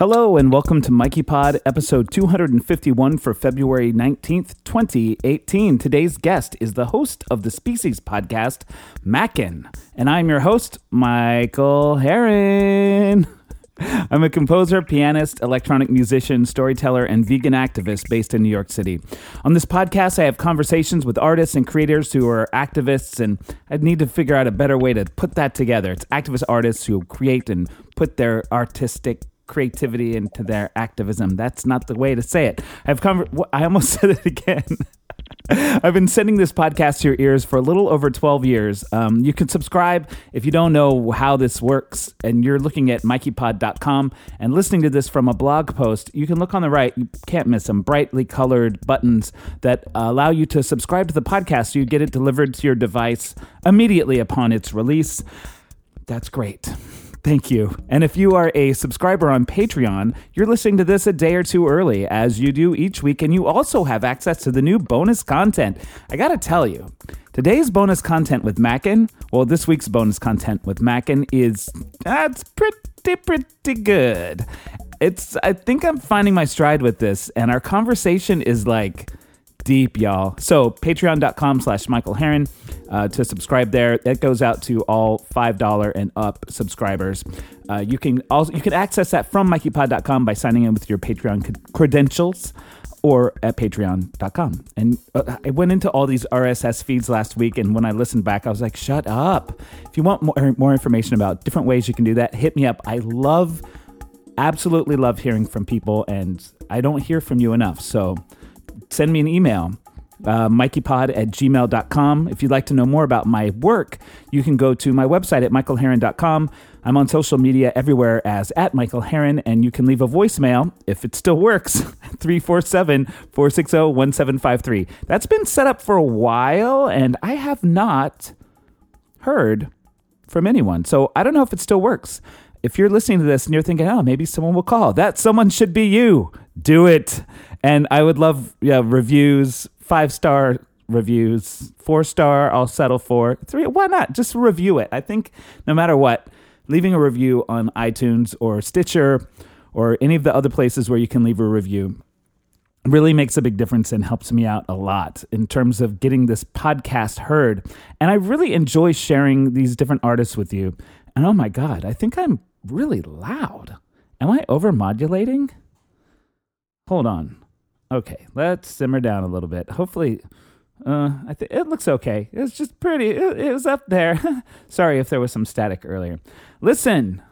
Hello and welcome to Mikey Pod, episode 251 for February 19th, 2018. Today's guest is the host of the Species podcast, Mackin. And I'm your host, Michael Harren. I'm a composer, pianist, electronic musician, storyteller, and vegan activist based in New York City. On this podcast, I have conversations with artists and creators who are activists, and I need to figure out a better way to put that together. It's activist artists who create and put their artistic creativity into their activism. That's not the way to say it. I've conver- I almost said it again. I've been sending this podcast to your ears for a little over 12 years. Um, you can subscribe if you don't know how this works and you're looking at mikeypod.com and listening to this from a blog post. You can look on the right. You can't miss them brightly colored buttons that allow you to subscribe to the podcast so you get it delivered to your device immediately upon its release. That's great. Thank you. And if you are a subscriber on Patreon, you're listening to this a day or two early, as you do each week, and you also have access to the new bonus content. I gotta tell you, today's bonus content with Mackin, well, this week's bonus content with Mackin is that's pretty, pretty good. It's I think I'm finding my stride with this, and our conversation is like deep, y'all. So patreon.com slash Michael Harren uh, to subscribe there. That goes out to all $5 and up subscribers. Uh, you can also you can access that from mikeypod.com by signing in with your Patreon credentials or at patreon.com. And uh, I went into all these RSS feeds last week, and when I listened back, I was like, shut up. If you want more, more information about different ways you can do that, hit me up. I love, absolutely love hearing from people, and I don't hear from you enough. So send me an email. Uh, mikeypod at gmail.com. If you'd like to know more about my work, you can go to my website at michaelharren.com. I'm on social media everywhere as at Michael Harren, and you can leave a voicemail, if it still works, 347 460 1753. That's been set up for a while, and I have not heard from anyone. So I don't know if it still works. If you're listening to this and you're thinking, oh, maybe someone will call, that someone should be you. Do it. And I would love yeah, reviews, five star reviews, four star, I'll settle for three. Why not? Just review it. I think no matter what, leaving a review on iTunes or Stitcher or any of the other places where you can leave a review really makes a big difference and helps me out a lot in terms of getting this podcast heard. And I really enjoy sharing these different artists with you. And oh my God, I think I'm really loud. Am I over modulating? Hold on. Okay, let's simmer down a little bit. Hopefully, uh, I think it looks okay. It's just pretty. It, it was up there. Sorry if there was some static earlier. Listen,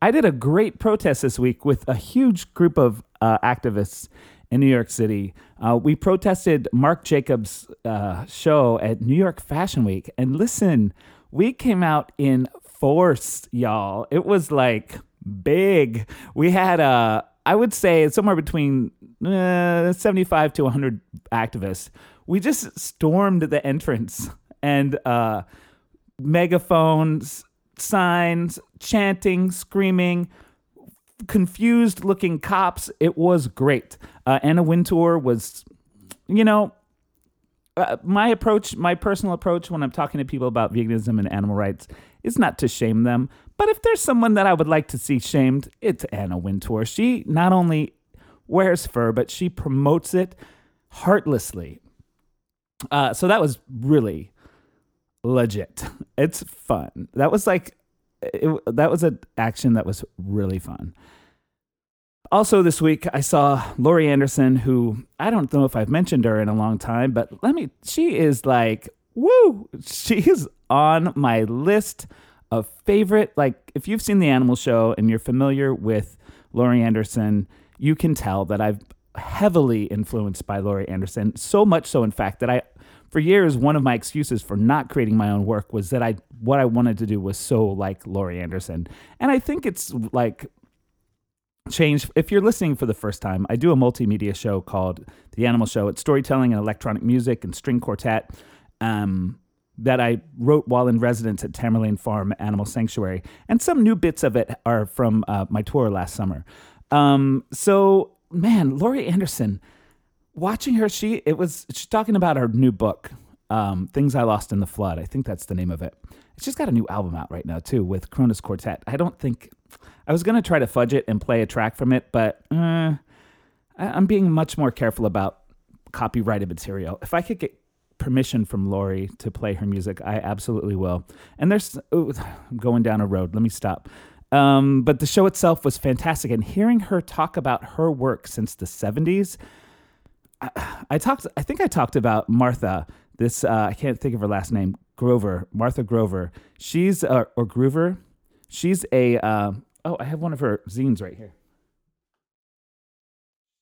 I did a great protest this week with a huge group of uh, activists in New York City. Uh, we protested Marc Jacobs' uh, show at New York Fashion Week, and listen, we came out in force, y'all. It was like big. We had a I would say somewhere between uh, 75 to 100 activists. We just stormed the entrance and uh, megaphones, signs, chanting, screaming, confused looking cops. It was great. Uh, Anna Wintour was, you know, uh, my approach, my personal approach when I'm talking to people about veganism and animal rights is not to shame them. But if there's someone that I would like to see shamed, it's Anna Wintour. She not only wears fur, but she promotes it heartlessly. Uh, so that was really legit. It's fun. That was like, it, that was an action that was really fun. Also, this week I saw Laurie Anderson, who I don't know if I've mentioned her in a long time, but let me, she is like, woo, she's on my list of favorite. Like, if you've seen the Animal Show and you're familiar with Laurie Anderson, you can tell that I've heavily influenced by Laurie Anderson. So much so, in fact, that I, for years, one of my excuses for not creating my own work was that I, what I wanted to do was so like Laurie Anderson. And I think it's like change. If you're listening for the first time, I do a multimedia show called The Animal Show. It's storytelling and electronic music and string quartet. Um, that I wrote while in residence at Tamerlaine Farm Animal Sanctuary, and some new bits of it are from uh, my tour last summer. Um, so, man, Laurie Anderson, watching her, she it was she's talking about her new book, um, "Things I Lost in the Flood." I think that's the name of it. She's got a new album out right now too with Kronos Quartet. I don't think I was gonna try to fudge it and play a track from it, but uh, I, I'm being much more careful about copyrighted material. If I could get permission from Laurie to play her music, I absolutely will. And there's ooh, I'm going down a road. Let me stop. Um, but the show itself was fantastic, and hearing her talk about her work since the '70s, I, I talked. I think I talked about Martha. This uh, I can't think of her last name. Grover, Martha Grover. She's uh, or Groover. She's a. Uh, oh, I have one of her zines right here.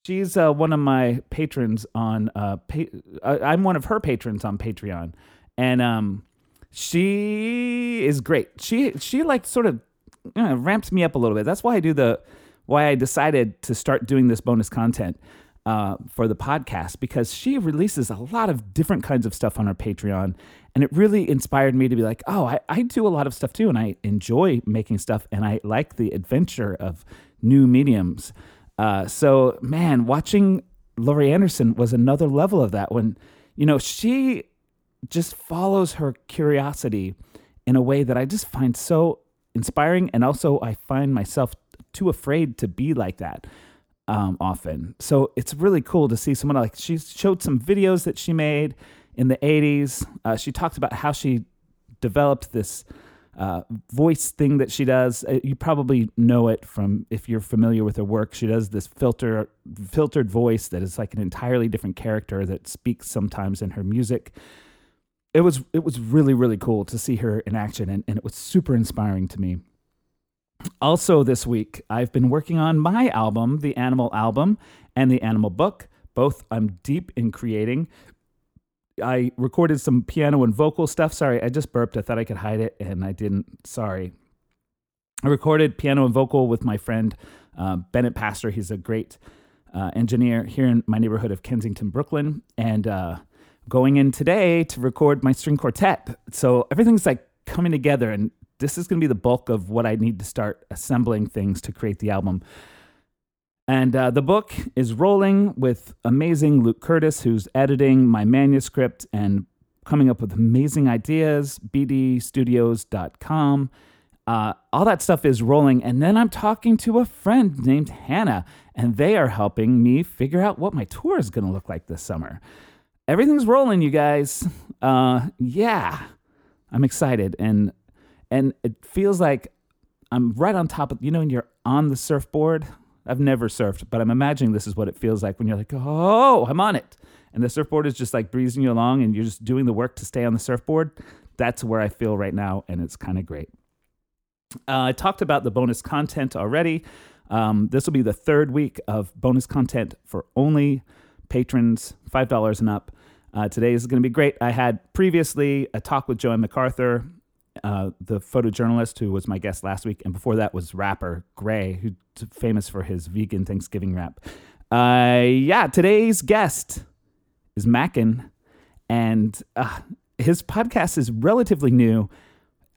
She's uh, one of my patrons on. Uh, pa- I'm one of her patrons on Patreon, and um, she is great. She she like sort of you know, ramps me up a little bit. That's why I do the why I decided to start doing this bonus content uh, for the podcast because she releases a lot of different kinds of stuff on her Patreon, and it really inspired me to be like, oh, I, I do a lot of stuff too, and I enjoy making stuff, and I like the adventure of new mediums. Uh, so, man, watching Laurie Anderson was another level of that. When you know she just follows her curiosity in a way that I just find so inspiring. And also, I find myself too afraid to be like that um, often. So it's really cool to see someone like she showed some videos that she made in the 80s. Uh, she talked about how she developed this uh, voice thing that she does. Uh, you probably know it from if you're familiar with her work. She does this filter filtered voice that is like an entirely different character that speaks sometimes in her music it was it was really really cool to see her in action and, and it was super inspiring to me also this week i've been working on my album the animal album and the animal book both i'm deep in creating i recorded some piano and vocal stuff. Sorry i just burped. I thought i could hide it and i didn't. Sorry. I recorded piano and vocal with my friend uh, bennett pastor. He's a great uh, engineer here in my neighborhood of kensington brooklyn. And uh, going in today to record my string quartet. So everything's like coming together, and this is going to be the bulk of what I need to start assembling things to create the album. And uh, the book is rolling with amazing Luke Curtis, who's editing my manuscript and coming up with amazing ideas. BDstudios.com. Uh, all that stuff is rolling. And then I'm talking to a friend named Hannah, and they are helping me figure out what my tour is going to look like this summer everything's rolling, you guys. Uh, yeah, I'm excited, and and it feels like I'm right on top of you know when you're on the surfboard. I've never surfed, but I'm imagining this is what it feels like when you're like, oh, I'm on it, and the surfboard is just like breezing you along, and you're just doing the work to stay on the surfboard. That's where I feel right now, and it's kind of great. Uh, I talked about the bonus content already. Um, this will be the third week of bonus content for only patrons, $5 and up. Uh, today is going to be great. I had previously a talk with Jo-Anne McArthur, uh, the photojournalist who was my guest last week, and before that was rapper Gray, who's famous for his vegan Thanksgiving rap. Uh, yeah, today's guest is Mackin, and uh, his podcast is relatively new.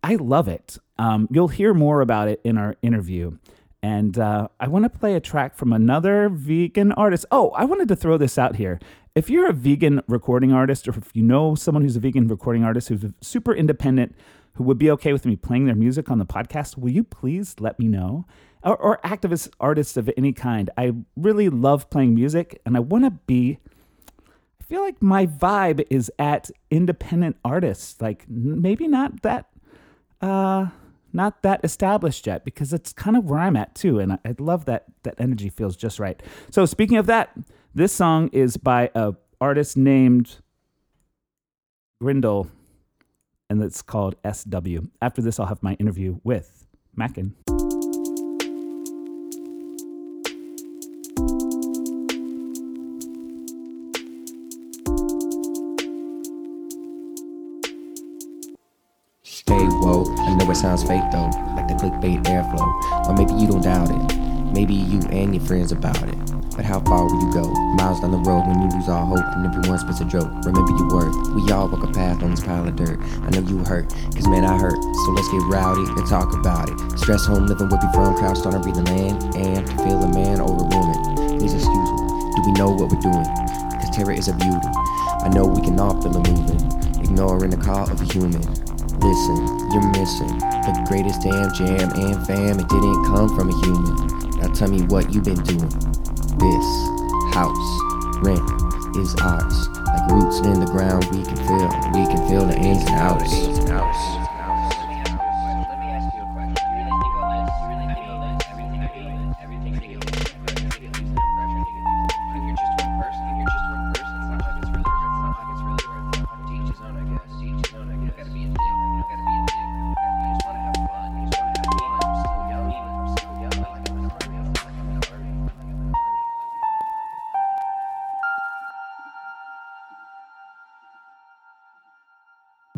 I love it. Um, you'll hear more about it in our interview. And uh, I want to play a track from another vegan artist. Oh, I wanted to throw this out here. If you're a vegan recording artist, or if you know someone who's a vegan recording artist who's super independent, who would be okay with me playing their music on the podcast, will you please let me know? Or, or activist artists of any kind. I really love playing music, and I want to be. I feel like my vibe is at independent artists, like maybe not that. Uh, not that established yet because it's kind of where I'm at too. And I, I love that that energy feels just right. So speaking of that, this song is by a artist named Grindle, and it's called SW. After this, I'll have my interview with Mackin. Stay woke. I know it sounds fake though, like the clickbait airflow. Or maybe you don't doubt it. Maybe you and your friends about it. But how far will you go? Miles down the road when you lose all hope and everyone spits a joke. Remember your worth. We all walk a path on this pile of dirt. I know you hurt, cause man, I hurt. So let's get rowdy and talk about it. Stress home living with be firm, crowd starting breathing land and feel a man over woman. Please excuse me. Do we know what we're doing? Cause terror is a beauty. I know we can all feel it moving, ignoring the call of a human. Listen, you're missing the greatest damn jam and fam. It didn't come from a human. Now tell me what you've been doing. This house rent is ours. Like roots in the ground, we can feel. We can feel the ins and outs.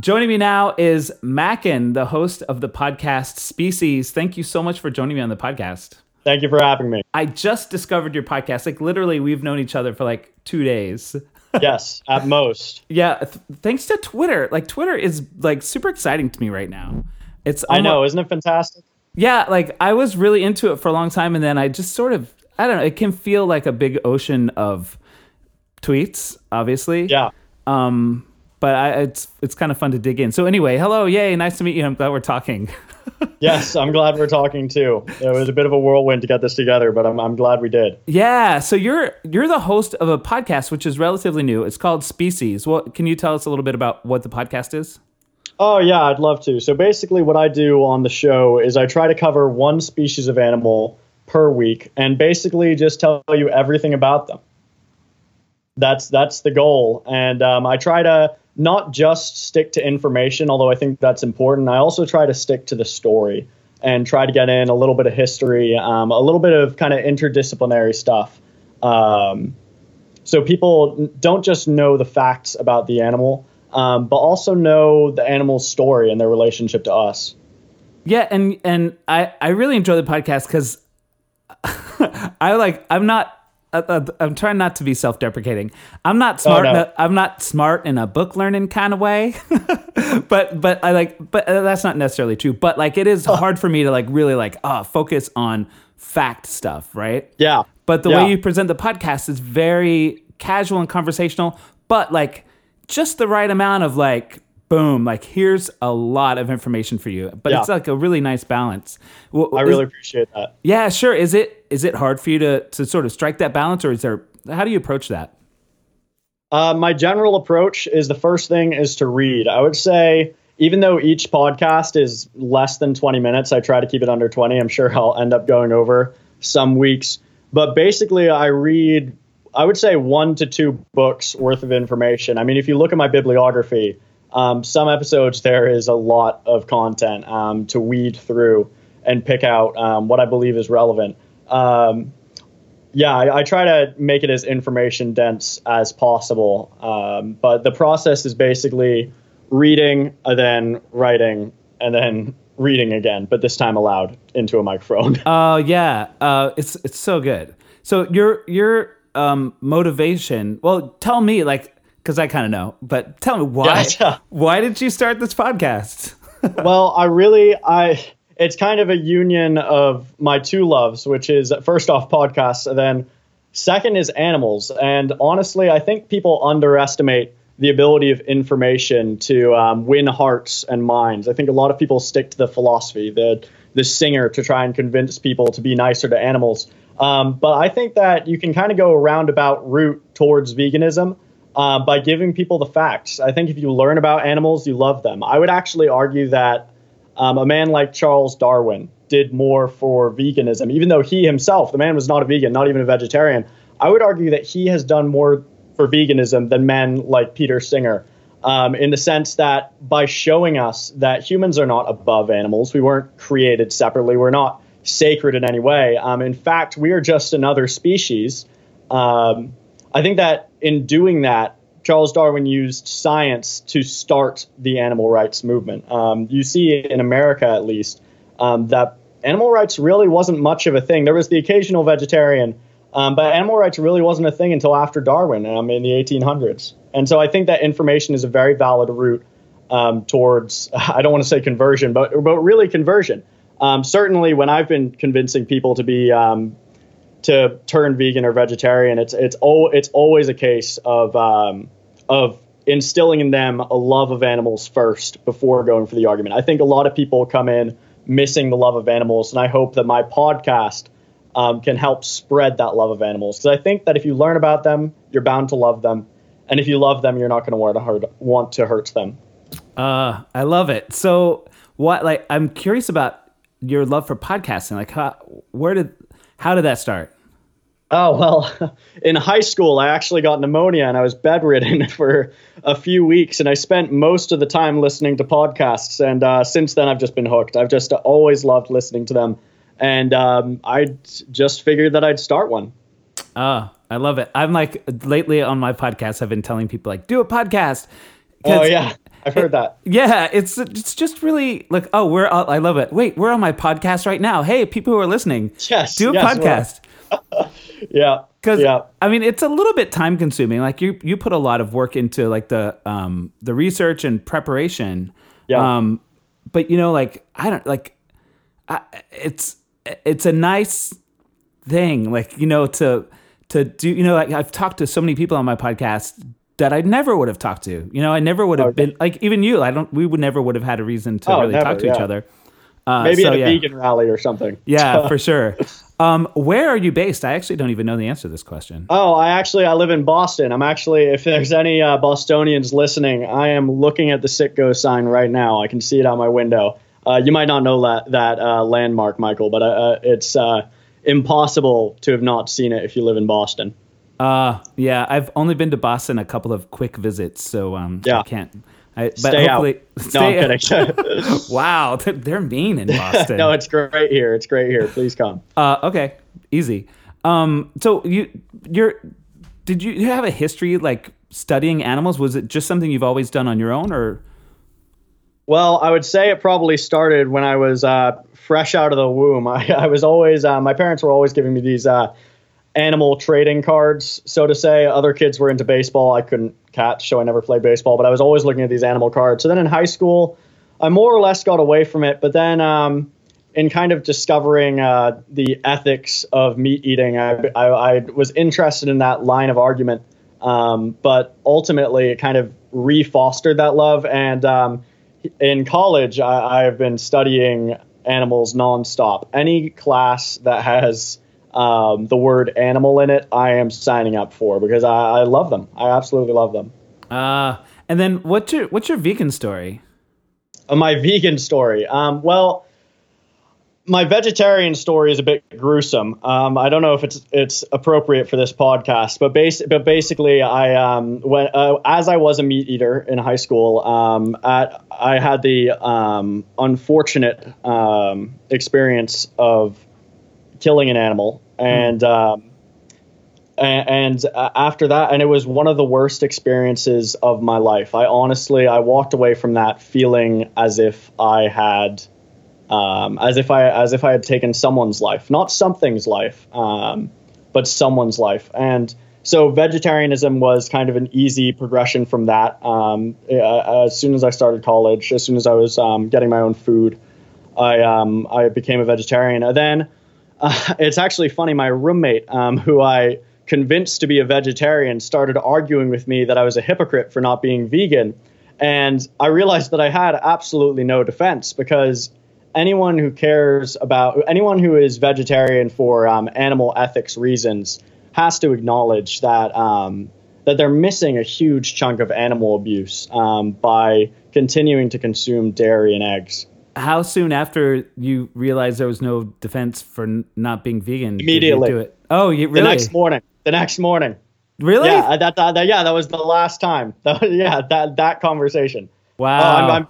Joining me now is Mackin, the host of the podcast Species. Thank you so much for joining me on the podcast. Thank you for having me. I just discovered your podcast. Like literally, we've known each other for like two days. yes, at most. Yeah, th- thanks to Twitter. Like Twitter is like super exciting to me right now. It's I know, isn't it fantastic? Yeah, like I was really into it for a long time, and then I just sort of I don't know. It can feel like a big ocean of tweets, obviously. Yeah. Um, but I, it's it's kind of fun to dig in. So anyway, hello, yay, nice to meet you. I'm glad we're talking. yes, I'm glad we're talking too. It was a bit of a whirlwind to get this together, but I'm I'm glad we did. Yeah, so you're you're the host of a podcast which is relatively new. It's called Species. What can you tell us a little bit about what the podcast is? Oh yeah, I'd love to. So basically, what I do on the show is I try to cover one species of animal per week, and basically just tell you everything about them. That's that's the goal, and um, I try to not just stick to information, although I think that's important. I also try to stick to the story and try to get in a little bit of history, um, a little bit of kind of interdisciplinary stuff. Um, so people don't just know the facts about the animal, um, but also know the animal's story and their relationship to us. Yeah, and and I I really enjoy the podcast because I like I'm not I'm trying not to be self-deprecating. I'm not oh, smart. Oh, no. a, I'm not smart in a book learning kind of way, but but I like. But uh, that's not necessarily true. But like, it is hard for me to like really like uh, focus on fact stuff, right? Yeah. But the yeah. way you present the podcast is very casual and conversational, but like just the right amount of like boom, like here's a lot of information for you. But yeah. it's like a really nice balance. Well, I really is, appreciate that. Yeah, sure. Is it is it hard for you to to sort of strike that balance, or is there? How do you approach that? Uh, my general approach is the first thing is to read. I would say even though each podcast is less than 20 minutes, I try to keep it under 20. I'm sure I'll end up going over some weeks. But basically, I read, I would say, one to two books worth of information. I mean, if you look at my bibliography, um, some episodes there is a lot of content um, to weed through and pick out um, what I believe is relevant. Um, yeah, I, I, try to make it as information dense as possible, um, but the process is basically reading and then writing and then reading again, but this time aloud into a microphone. Oh uh, yeah, uh, it's it's so good. So your your um, motivation. Well, tell me like because I kind of know, but tell me why. Yeah. Why did you start this podcast? well, I really, I it's kind of a union of my two loves, which is first off podcasts, and then second is animals. And honestly, I think people underestimate the ability of information to um, win hearts and minds. I think a lot of people stick to the philosophy, the the singer, to try and convince people to be nicer to animals. Um, but I think that you can kind of go a roundabout route towards veganism uh, by giving people the facts. I think if you learn about animals, you love them. I would actually argue that um, a man like Charles Darwin did more for veganism, even though he himself, the man was not a vegan, not even a vegetarian. I would argue that he has done more for veganism than men like Peter Singer. Um, in the sense that by showing us that humans are not above animals, we weren't created separately, we're not sacred in any way. Um, in fact, we are just another species. Um, I think that in doing that, Charles Darwin used science to start the animal rights movement. Um, you see in America, at least, um, that animal rights really wasn't much of a thing. There was the occasional vegetarian, um, but animal rights really wasn't a thing until after Darwin um, in the 1800s. And so I think that information is a very valid route um, towards, I don't want to say conversion, but, but really conversion. Um, certainly, when I've been convincing people to be to turn vegan or vegetarian, it's it's all it's always a case of um, of instilling in them a love of animals first before going for the argument. I think a lot of people come in missing the love of animals, and I hope that my podcast um, can help spread that love of animals because I think that if you learn about them, you're bound to love them, and if you love them, you're not going to want to hurt want to hurt them. Uh, I love it. So, what like I'm curious about your love for podcasting. Like, how, where did how did that start? Oh, well, in high school, I actually got pneumonia and I was bedridden for a few weeks. And I spent most of the time listening to podcasts. And uh, since then, I've just been hooked. I've just always loved listening to them. And um, I just figured that I'd start one. Oh, I love it. I'm like, lately on my podcast, I've been telling people, like, do a podcast. Oh, yeah. I've heard that. Yeah, it's it's just really like oh we're all, I love it. Wait, we're on my podcast right now. Hey, people who are listening, yes, do a yes, podcast. yeah, because yeah. I mean it's a little bit time consuming. Like you you put a lot of work into like the um the research and preparation. Yeah. Um, but you know like I don't like, I, it's it's a nice thing like you know to to do you know like I've talked to so many people on my podcast that I never would have talked to. You know, I never would have been like even you. I don't. We would never would have had a reason to Oh, really never, talk to each other. Uh, Maybe so, at a yeah. vegan rally or something. Yeah, for sure. Um, where are you based? I actually don't even know the answer to this question. Oh, I actually I live in Boston. I'm actually if there's any uh, Bostonians listening, I am looking at the Citgo sign right now. I can see it out my window. Uh, you might not know that that uh, landmark, Michael, but uh, uh, it's uh, impossible to have not seen it if you live in Boston. Uh, yeah, I've only been to Boston a couple of quick visits, so um, Yeah. I can't. I, but Stay out. hopefully, No, stay I'm kidding. wow, they're, mean in Boston. no, it's great here. It's great here. Please come. Uh, okay, easy. Um, so you you're did you, you have a history like studying animals? Was it just something you've always done on your own, or Well, I would say it probably started when I was uh, fresh out of the womb. I, I was always, uh, my parents were always giving me these uh, animal trading cards, so to say. Other kids were into baseball. I couldn't catch, so I never played baseball, but I was always looking at these animal cards. So then in high school, I more or less got away from it, but then um, in kind of discovering uh, the ethics of meat eating, I, I, I was interested in that line of argument. Um, but ultimately, it kind of re-fostered that love. And um, in college, I, I've been studying animals nonstop. Any class that has um, the word animal in it, I am signing up for because I, I love them. I absolutely love them. uh, and then what's your what's your vegan story? Uh, my vegan story. Um, well, my vegetarian story is a bit gruesome. Um, I don't know if it's it's appropriate for this podcast, but bas- but basically, I um, when uh, as I was a meat eater in high school, um, at, I had the um, unfortunate um, experience of killing an animal, and um, and, and uh, after that, and it was one of the worst experiences of my life. I honestly, I walked away from that feeling as if I had, um, as if I, as if I had taken someone's life, not something's life, um, but someone's life. And so vegetarianism was kind of an easy progression from that. Um, uh, as soon as I started college, as soon as I was um, getting my own food, I um, I became a vegetarian. And then uh, it's actually funny. My roommate, um, who I convinced to be a vegetarian, started arguing with me that I was a hypocrite for not being vegan, and I realized that I had absolutely no defense because anyone who cares about anyone who is vegetarian for um, animal ethics reasons has to acknowledge that um, that they're missing a huge chunk of animal abuse um, by continuing to consume dairy and eggs. How soon after you realized there was no defense for n- not being vegan did you Immediately. do it? Oh, you The next morning. The next morning. really? Yeah, that, that, that- yeah, that was the last time. That, yeah, that that conversation. Wow. Oh, I'm, I'm,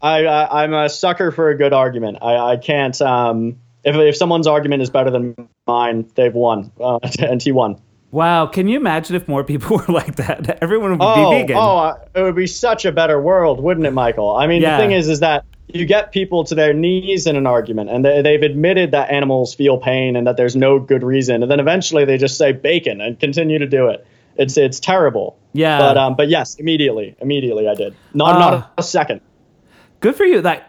I, I, I'm a sucker for a good argument. I, I can't. Um, if if someone's argument is better than mine, they've won, uh, and he won. wow. Can you imagine if more people were like that? Everyone would Oh, be vegan. oh, uh, it would be such a better world, wouldn't it, Michael? I mean, Yeah. the thing is, is that you get people to their knees in an argument, and they, they've admitted that animals feel pain and that there's no good reason, and then eventually they just say bacon and continue to do it. It's it's terrible. Yeah. But um, but yes, immediately, immediately I did. Not Ah. not a second. Good for you. Like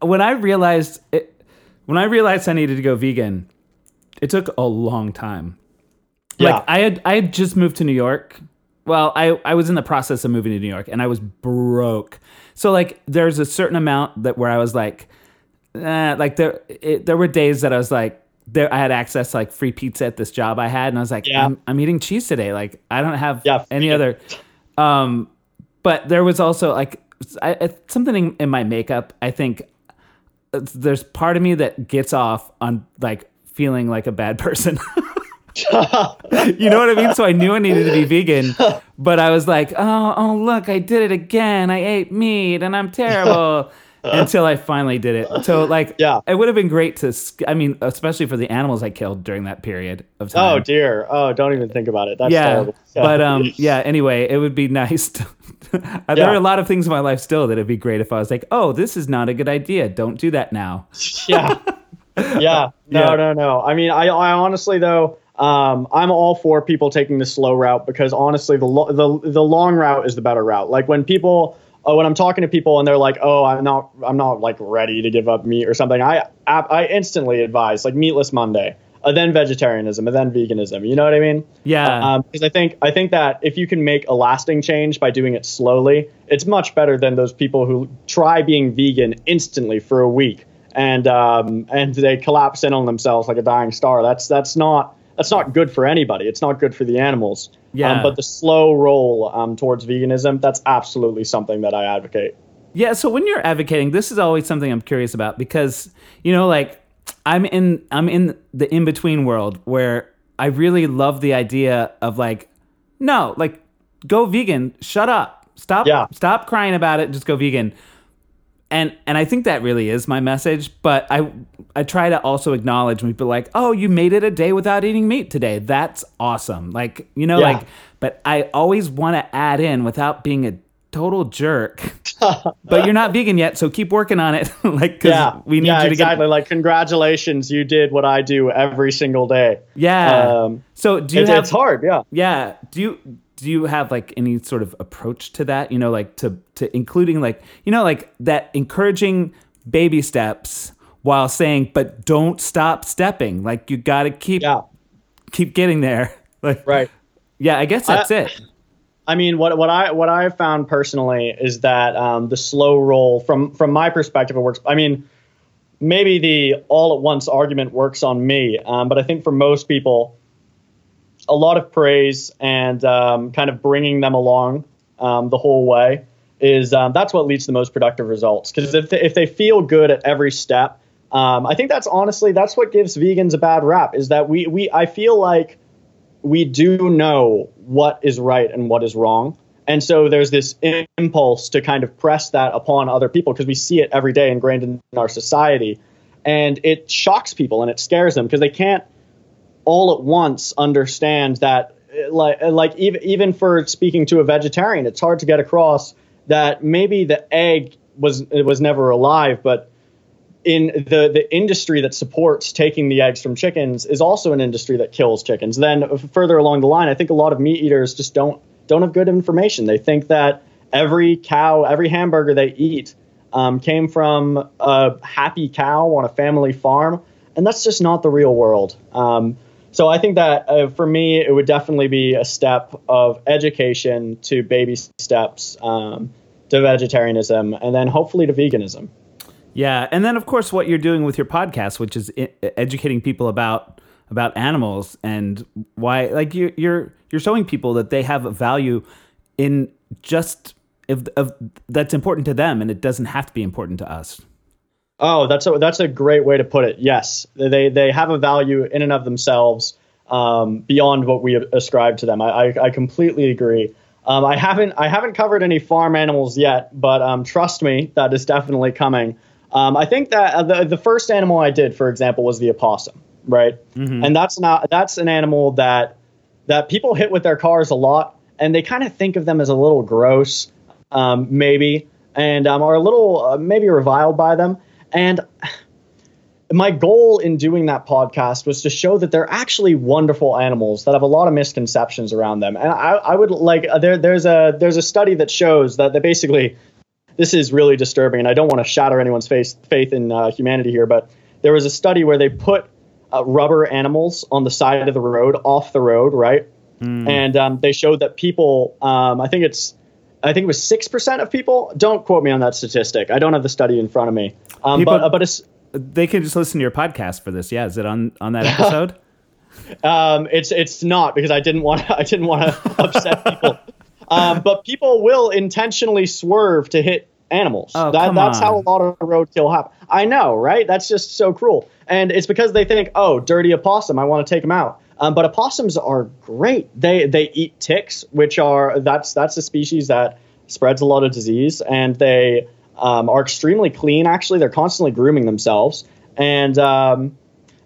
when I realized it, when I realized I needed to go vegan, it took a long time. Yeah. Like I had I had just moved to New York well, I I was in the process of moving to New York and I was broke. So like there's a certain amount that where I was like eh, like there it, there were days that I was like there I had access to like free pizza at this job I had and I was like Yeah. I'm, I'm eating cheese today like I don't have Yeah. any other um but there was also like I, I- something in, in my makeup I think there's part of me that gets off on like feeling like a bad person you know what I mean? So I knew I needed to be vegan, but I was like, oh, oh, look, I did it again. I ate meat and I'm terrible. Until I finally did it. So, like, Yeah. it would have been great to, I mean, especially for the animals I killed during that period of time. Oh dear. Oh, don't even think about it. That's yeah. terrible. Yeah. But, um, yeah, anyway, it would be nice. To, there Yeah. are a lot of things in my life still that it'd be great if I was like, oh, this is not a good idea. Don't do that now. yeah. Yeah. No, Yeah. no, no. I mean, I, I honestly though, um, I'm all for people taking the slow route because honestly, the lo- the the long route is the better route. Like when people, uh, when I'm talking to people and they're like, "Oh, I'm not, I'm not like ready to give up meat or something," I I, I instantly advise like meatless Monday, uh, then vegetarianism, and then veganism. You know what I mean? Yeah. because I think I think that if you can make a lasting change by doing it slowly, it's much better than those people who try being vegan instantly for a week and um, and they collapse in on themselves like a dying star. That's that's not that's not good for anybody. It's not good for the animals. Yeah. Um, but the slow roll um, towards veganism, that's absolutely something that I advocate. Yeah, so when you're advocating, this is always something I'm curious about because you know, like I'm in I'm in the in between world where I really love the idea of like, no, like go vegan, shut up, stop, Yeah. stop crying about it, just go vegan. And and I think that really is my message, but I I try to also acknowledge when people like, oh, you made it a day without eating meat today. That's awesome. Like you know, Yeah. like, but I always want to add in without being a total jerk but you're not vegan yet, so keep working on it. like, 'cause Yeah, we need yeah, you to exactly. get. Like congratulations, you did what I do every single day. Yeah. Um, so do you It's, have? it's hard. Yeah. Yeah. Do you do you have like any sort of approach to that? You know, like to to including like you know like that encouraging baby steps while saying, but don't stop stepping. Like you got to keep Yeah. keep getting there. Like Right. yeah, I guess that's I- it. I mean, what what I what I have found personally is that um, the slow roll from from my perspective it works. I mean, maybe the all at once argument works on me, um, but I think for most people, a lot of praise and um, kind of bringing them along um, the whole way is um, that's what leads to the most productive results. Because if they, if they feel good at every step, um, I think that's honestly that's what gives vegans a bad rap. Is that we we I feel like we do know what is right and what is wrong. And so there's this impulse to kind of press that upon other people because we see it every day ingrained in our society. And it shocks people and it scares them because they can't all at once understand that uh, like like even even for speaking to a vegetarian, it's hard to get across that maybe the egg was was never alive, but in the the industry that supports taking the eggs from chickens is also an industry that kills chickens. Then further along the line, I think a lot of meat eaters just don't don't have good information. They think that every cow, every hamburger they eat um, came from a happy cow on a family farm, and that's just not the real world. Um, so I think that uh, for me, it would definitely be a step of education to baby steps um, to vegetarianism, and then hopefully to veganism. Yeah, and then of course what you're doing with your podcast, which is I- educating people about about animals and why, like you, you're you're showing people that they have a value in just if of that's important to them, and it doesn't have to be important to us. Oh, that's a that's a great way to put it. Yes, they they have a value in and of themselves um, beyond what we ascribe to them. I I, I completely agree. Um, I haven't I haven't covered any farm animals yet, but um, trust me, that is definitely coming. Um, I think that uh, the the first animal I did, for example, was the opossum, right? And that's not that's an animal that that people hit with their cars a lot, and they kind of think of them as a little gross, um, maybe, and um, are a little uh, maybe reviled by them. And my goal in doing that podcast was to show that they're actually wonderful animals that have a lot of misconceptions around them. And I, I would like uh, there there's a there's a study that shows that they basically this is really disturbing, and I don't want to shatter anyone's face, faith in uh, humanity here, but there was a study where they put uh, rubber animals on the side of the road, off the road, right? and um, they showed that people, um, I think it's, I think it was six percent of people. Don't quote me on that statistic. I don't have the study in front of me. Um, People- but uh, but it's They can just listen to your podcast for this. Yeah, is it on on that episode? Um, it's it's not because I didn't want I didn't want to upset people. Um, but people will intentionally swerve to hit animals. Oh, that, that's how a lot of roadkill happen. I know, right? That's just so cruel. And it's because they think, oh, dirty opossum, I want to take him out. Um, but opossums are great. They they eat ticks, which are that's that's a species that spreads a lot of disease, and they um, are extremely clean. Actually, they're constantly grooming themselves, and um,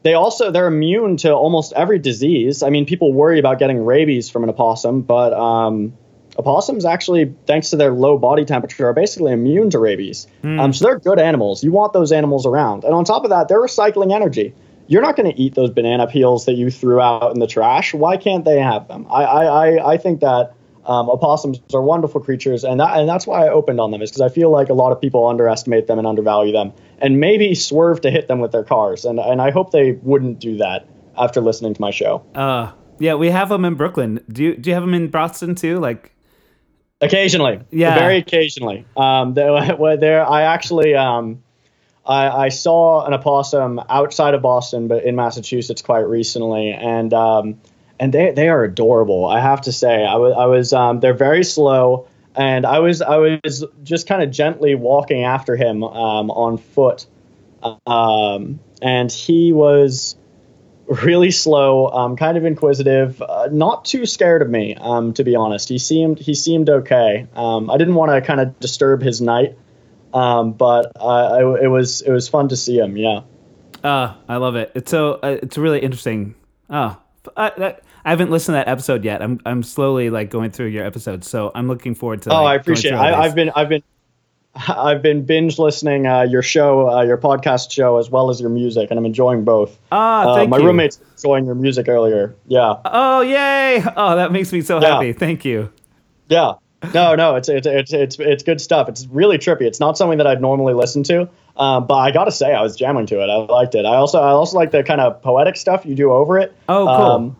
they also they're immune to almost every disease. I mean, people worry about getting rabies from an opossum, but um, opossums actually, thanks to their low body temperature, are basically immune to rabies. Um, so they're good animals. You want those animals around, and on top of that, they're recycling energy. You're not going to eat those banana peels that you threw out in the trash. Why can't they have them? I I, I, I think that. Um, opossums are wonderful creatures, and that, and that's why I opened on them is because I feel like a lot of people underestimate them and undervalue them, and maybe swerve to hit them with their cars, and and I hope they wouldn't do that after listening to my show. Uh, yeah, we have them in Brooklyn. Do you do you have them in Boston too? Like, Occasionally, Yeah. very occasionally. Um, there, there, I actually, um, I, I saw an opossum outside of Boston, but in Massachusetts quite recently, and um, and they they are adorable. I have to say, I was I was um, they're very slow, and I was I was just kind of gently walking after him um, on foot, um, and he was really slow, um, kind of inquisitive, uh, not too scared of me, um, to be honest. He seemed he seemed okay. Um, I didn't want to kind of disturb his night, um, but I, it was it was fun to see him. Yeah. uh, I love it. It's so uh, it's really interesting. Oh, I, that, I haven't listened to that episode yet. I'm I'm slowly like going through your episodes, so I'm looking forward to. Oh, like, I going appreciate. it. I, I've been I've been I've been binge listening uh, your show, uh, your podcast show, as well as your music, and I'm enjoying both. Ah, Uh, thank my you. roommate's enjoying your music earlier. Yeah. Oh, yay! Oh, that makes me so Yeah. happy. Thank you. Yeah. No, no, it's it's it's it's it's good stuff. It's really trippy. It's not something that I'd normally listen to, um, but I gotta say, I was jamming to it. I liked it. I also I also like the kind of poetic stuff you do over it. Oh, cool. Um,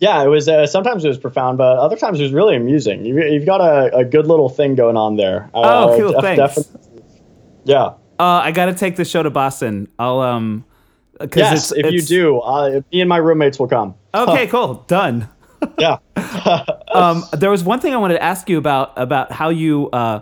yeah, it was. Uh, sometimes it was profound, but other times it was really amusing. You, you've got a, a good little thing going on there. Oh, Uh, cool. def- Thanks. definitely- Yeah. Uh, I got to take the show to Boston. I'll um. Yes, it's, if you do, uh, me and my roommates will come. Okay, cool. Done. Yeah. Um, there was one thing I wanted to ask you about about how you uh,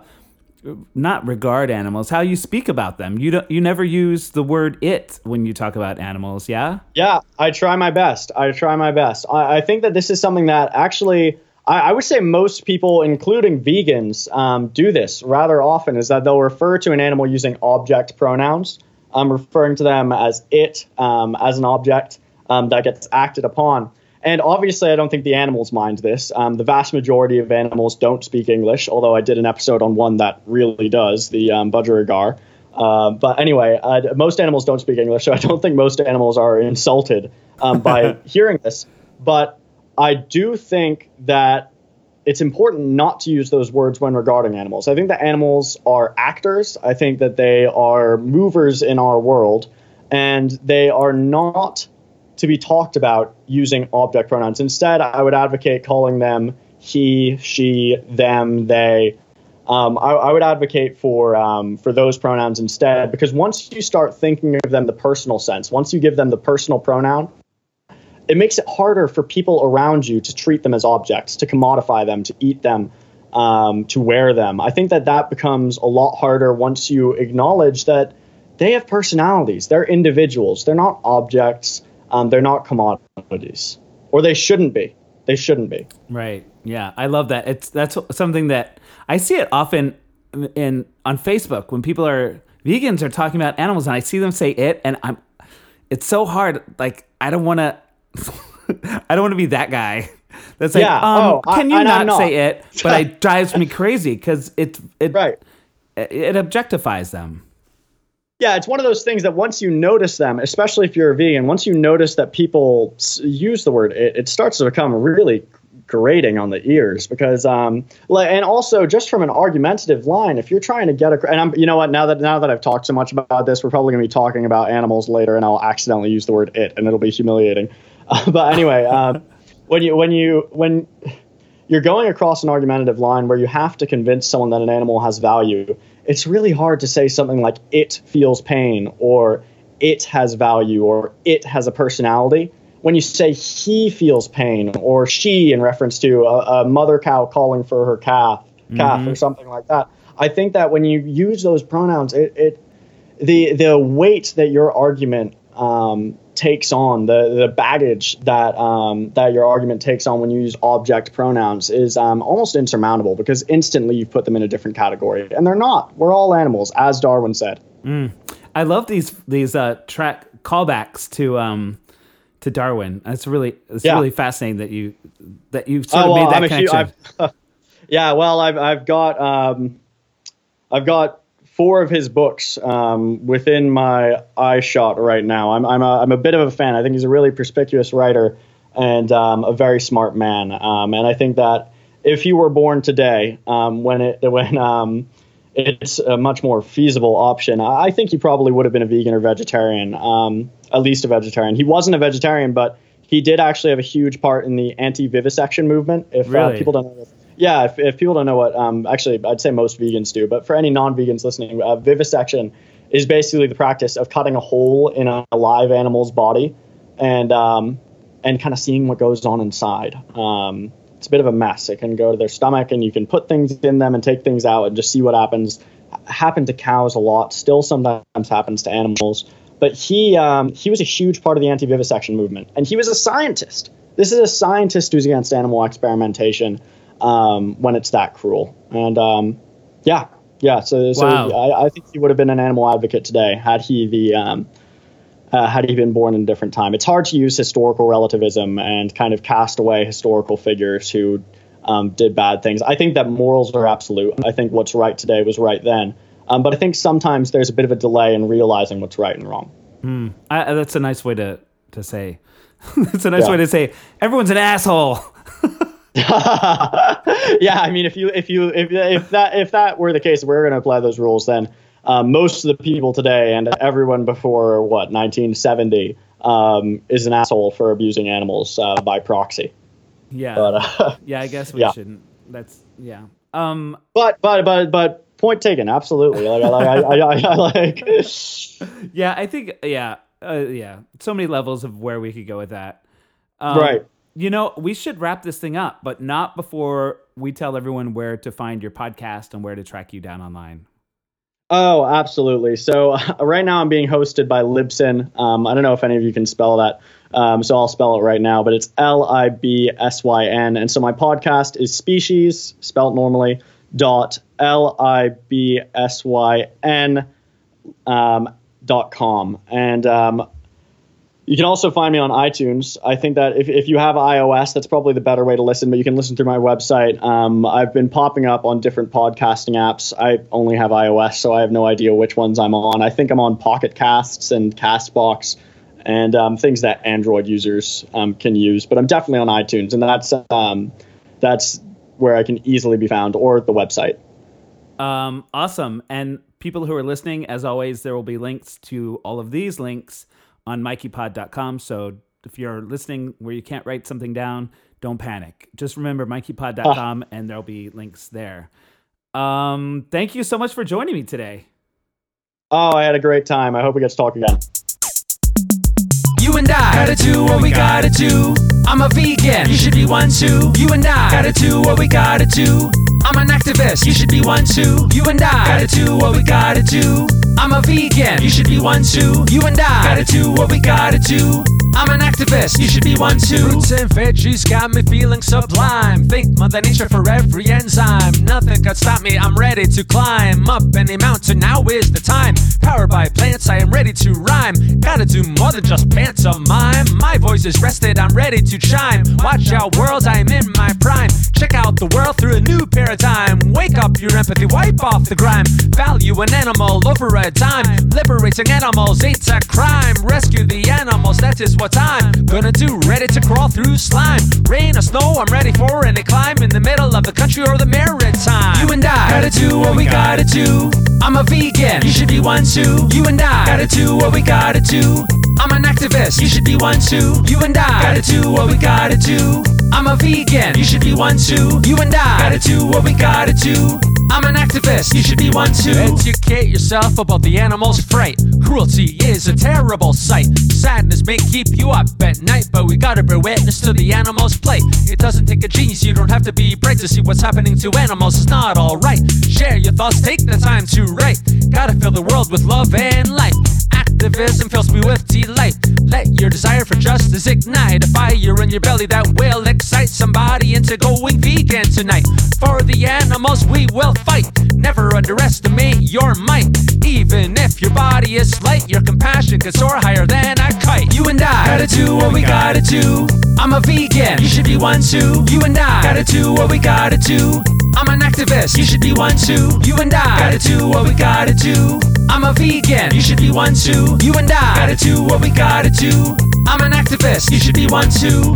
not regard animals, how you speak about them. You don't. You never use the word "it" when you talk about animals. Yeah. Yeah, I try my best. I try my best. I, I think that this is something that actually, I, I would say most people, including vegans, um, do this rather often. Is that they'll refer to an animal using object pronouns. I'm referring to them as it, um, as an object um, that gets acted upon. And obviously, I don't think the animals mind this. Um, the vast majority of animals don't speak English, although I did an episode on one that really does, the um, budgerigar. Uh, but anyway, uh, most animals don't speak English, so I don't think most animals are insulted um, by hearing this. But I do think that it's important not to use those words when regarding animals. I think that animals are actors. I think that they are movers in our world, and they are not to be talked about using object pronouns. Instead, I would advocate calling them he, she, them, they. Um, I, I would advocate for um, for those pronouns instead because once you start thinking of them the personal sense, once you give them the personal pronoun, it makes it harder for people around you to treat them as objects, to commodify them, to eat them, um, to wear them. I think that that becomes a lot harder once you acknowledge that they have personalities. They're individuals. They're not objects. Um, they're not commodities, or they shouldn't be. They shouldn't be. Right. Yeah, I love that. It's that's something that I see it often in on Facebook when people are vegans are talking about animals and I see them say it and I'm it's so hard like I don't want to I don't want to be that guy. That's like, Yeah. um, Oh, can you I'm not, not. say it? But it drives me crazy because it it, Right. it it objectifies them. Yeah, it's one of those things that once you notice them, especially if you're a vegan, once you notice that people use the word it, it starts to become really grating on the ears because um and also just from an argumentative line if you're trying to get a and I'm you know what now that now that I've talked so much about this we're probably going to be talking about animals later and I'll accidentally use the word it and it'll be humiliating. Uh, but anyway um when you when you when you're going across an argumentative line where you have to convince someone that an animal has value, it's really hard to say something like it feels pain or it has value or it has a personality. When you say he feels pain or she in reference to a, a mother cow calling for her calf, calf Mm-hmm. or something like that, I think that when you use those pronouns, it, it the the weight that your argument um, takes on, the the baggage that um, that your argument takes on when you use object pronouns is um, almost insurmountable because instantly you've put them in a different category, and they're not. We're all animals, as Darwin said. I love these these uh, track callbacks to um to Darwin. It's really it's Yeah. really fascinating that you that you sort of Oh, well, made that I'm connection. Yeah, well, I've I've got um, I've got four of his books um, within my eye shot right now. I'm I'm a, I'm a bit of a fan. I think he's a really perspicuous writer and um, a very smart man. Um, and I think that if he were born today, um, when it when um, it's a much more feasible option. I think he probably would have been a vegan or vegetarian, um, at least a vegetarian. He wasn't a vegetarian, but he did actually have a huge part in the anti-vivisection movement. If Really? uh, people don't know, yeah, if, if people don't know what, um, actually, I'd say most vegans do, but for any non-vegans listening, uh, vivisection is basically the practice of cutting a hole in a live animal's body and um, and kind of seeing what goes on inside. Um, it's a bit of a mess. It can go to their stomach, and you can put things in them and take things out and just see what happens. Happened to cows a lot. Still sometimes happens to animals. But he um, he was a huge part of the anti-vivisection movement, and he was a scientist. This is a scientist who's against animal experimentation um, when it's that cruel. And um, yeah, yeah. So, so Wow. I, I think he would have been an animal advocate today had he the um, uh, had he been born in a different time. It's hard to use historical relativism and kind of cast away historical figures who um, did bad things. I think that morals are absolute. I think what's right today was right then. Um, but I think sometimes there's a bit of a delay in realizing what's right and wrong. I, that's a nice way to to say. that's a nice Yeah. way to say everyone's an asshole. yeah, I mean, if you if you if, if that if that were the case, we're going to apply those rules. Then uh, most of the people today and everyone before what 1970 um, is an asshole for abusing animals uh, by proxy. Yeah, But uh, yeah. I guess we yeah. shouldn't. That's yeah. Um, but but but but point taken. Absolutely. Like I I, I, I, I like. yeah. I think yeah, uh, yeah. So many levels of where we could go with that. Um, Right. You know, we should wrap this thing up, but not before we tell everyone where to find your podcast and where to track you down online. Oh, absolutely. So uh, right now I'm being hosted by Libsyn. Um, I don't know if any of you can spell that, um, so I'll spell it right now. But it's L I B S Y N, and so my podcast is Species, spelled normally, dot L I B S Y N um, dot com, and um, you can also find me on iTunes. I think that if, if you have iOS, that's probably the better way to listen, but you can listen through my website. Um, I've been popping up on different podcasting apps. I only have iOS, so I have no idea which ones I'm on. I think I'm on Pocket Casts and Castbox and um, things that Android users um, can use, but I'm definitely on iTunes, and that's um, that's where I can easily be found, or the website. Um, awesome. And people who are listening, as always, there will be links to all of these links on mikeypod.com. So if you're listening where you can't write something down, don't panic. Just remember mikeypod.com and there'll be links there. Um, thank you so much for joining me today. Oh, I had a great time. I hope we get to talk again. You and I gotta do what we gotta do. I'm a vegan, you should be one too. You and I gotta do what we gotta do. I'm an activist, you should be one too. You and I gotta do what we gotta do. I'm a vegan, you should be one too. You and I gotta do what we gotta do. I'm an activist, you should be one too. Fruits and veggies got me feeling sublime. Think Mother Nature for every enzyme. Nothing could stop me, I'm ready to climb up any mountain. Now is the time. Powered by plants, I am ready to rhyme. Gotta do more than just pantomime. My voice is rested, I'm ready to chime. Watch out, world, I am in my prime. Check out the world through a new paradigm. Wake up your empathy, wipe off the grime. Value an animal over a dime. Liberating animals ain't a crime. Rescue the animals, that is what I'm gonna do. Ready to crawl through slime. Rain or snow, I'm ready for any climb in the middle of the country or the maritime. You and I gotta do what we gotta do. I'm a vegan, you should be one too. You and I gotta do what we gotta do. I'm an activist, you should be one too. You and I gotta do what we gotta do. I'm a vegan, you should be one too. You and I gotta do what we gotta do. I'm an activist, you should be one too. Educate yourself about the animal's fright. Cruelty is a terrible sight. Sadness may keep you up at night, but we gotta bear witness to the animal's plight. It doesn't take a genius, you don't have to be bright to see what's happening to animals. It's not alright. Share your thoughts, take the time to write. Gotta fill the world with love and light. Activism fills me with delight. Let your desire for justice ignite a fire in your belly that will excite somebody into going vegan tonight. For the animals, we will fight. Never underestimate your might. Even if your body is slight, your compassion can soar higher than a kite. You and I gotta do what we gotta do. I'm a vegan, you should be one too. You and I gotta do what we gotta do. I'm an activist, you should be one too. You and I gotta do what we gotta do. I'm a vegan, you should be one too. You and I gotta do what we gotta do. I'm an activist, you should be one too.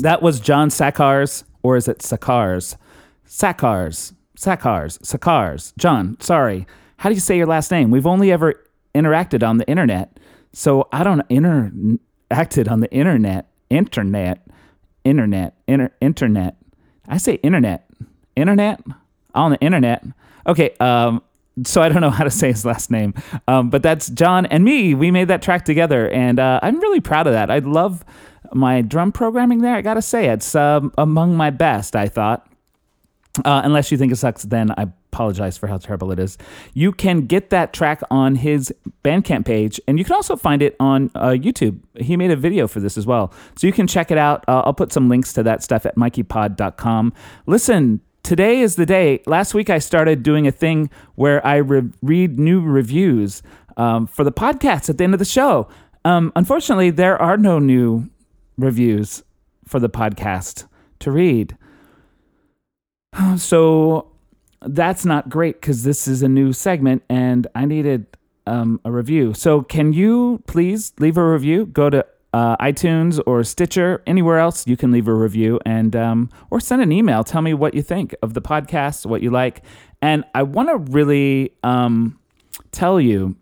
That was John Sakars, or is it Sakars? Sakars, Sakars, Sakars. John, sorry. How do you say your last name? We've only ever interacted on the internet. So I don't interacted on the internet, internet, internet, inter, internet. I say internet, internet on the internet. Okay, um, so I don't know how to say his last name, um, but that's John and me. We made that track together, and uh, I'm really proud of that. I love my drum programming there. I gotta say, it's um, among my best. I thought. Uh, unless you think it sucks, then I apologize for how terrible it is. You can get that track on his Bandcamp page, and you can also find it on uh, YouTube. He made a video for this as well. So you can check it out. Uh, I'll put some links to that stuff at mikeypod.com. Listen, today is the day. Last week I started doing a thing where I re- read new reviews um, for the podcast at the end of the show. Um, unfortunately, there are no new reviews for the podcast to read. So that's not great because this is a new segment and I needed um, a review. So, can you please leave a review? Go to uh, iTunes or Stitcher, anywhere else you can leave a review, and um, or send an email. Tell me what you think of the podcast, what you like, and I want to really um, tell you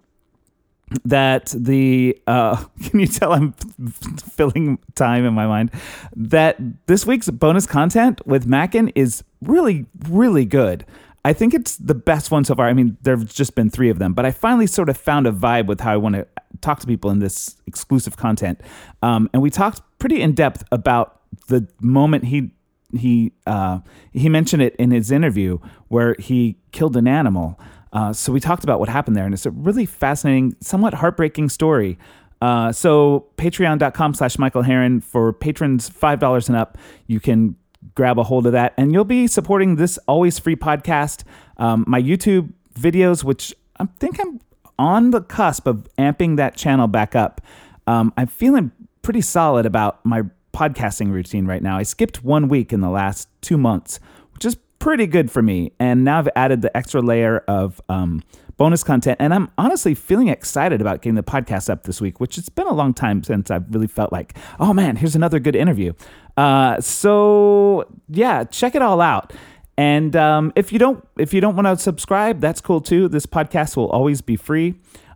that the uh, can you tell I'm filling time in my mind that this week's bonus content with Mackin is really really good. I think it's the best one so far. I mean, there've just been three of them, but I finally sort of found a vibe with how I want to talk to people in this exclusive content. Um, and we talked pretty in depth about the moment he he uh, he mentioned it in his interview where he killed an animal. Uh, so we talked about what happened there, and it's a really fascinating, somewhat heartbreaking story. Uh, so patreon.com slash Michael Harren for patrons $5 and up. You can grab a hold of that, and you'll be supporting this always free podcast. Um, my YouTube videos, which I think I'm on the cusp of amping that channel back up. Um, I'm feeling pretty solid about my podcasting routine right now. I skipped one week in the last two months, which is pretty good for me. And now I've added the extra layer of um, bonus content. And I'm honestly feeling excited about getting the podcast up this week, which it's been a long time since I've really felt like, oh man, here's another good interview. Uh, so yeah, check it all out. And um, if you don't if you don't want to subscribe, that's cool too. This podcast will always be free.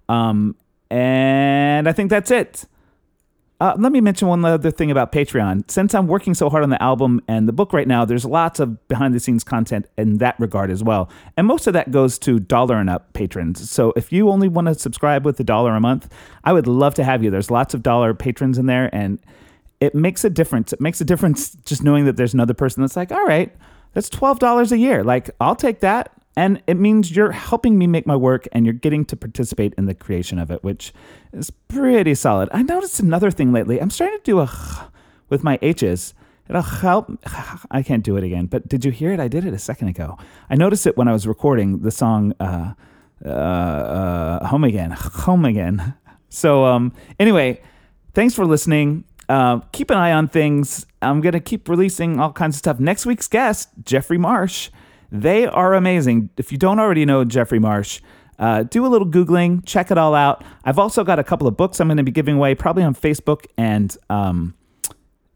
Um, and I think that's it. Uh, let me mention one other thing about Patreon. Since I'm working so hard on the album and the book right now, there's lots of behind the scenes content in that regard as well. And most of that goes to dollar and up patrons. So if you only want to subscribe with a dollar a month, I would love to have you. There's lots of dollar patrons in there, and it makes a difference. It makes a difference just knowing that there's another person that's like, all right, that's $12 a year. Like, I'll take that. And it means you're helping me make my work and you're getting to participate in the creation of it, which is pretty solid. I noticed another thing lately. I'm starting to do a with my H's. It'll help. I can't do it again, but did you hear it? I did it a second ago. I noticed it when I was recording the song uh, uh, uh, Home Again. Home Again. So, um, anyway, thanks for listening. Uh, keep an eye on things. I'm going to keep releasing all kinds of stuff. Next week's guest, Jeffrey Marsh. They are amazing. If you don't already know Jeffrey Marsh, uh, do a little Googling, check it all out. I've also got a couple of books I'm going to be giving away, probably on Facebook and um,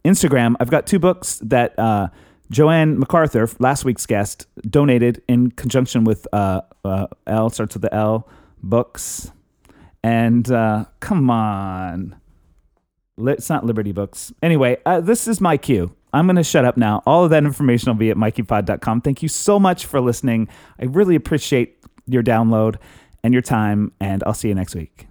Instagram. I've got two books that uh, Jo-Anne McArthur, last week's guest, donated in conjunction with uh, uh, L, starts with the L, books. And come on. It's not Liberty Books. Anyway, uh, this is my cue. I'm going to shut up now. All of that information will be at mikeypod.com. Thank you so much for listening. I really appreciate your download and your time, and I'll see you next week.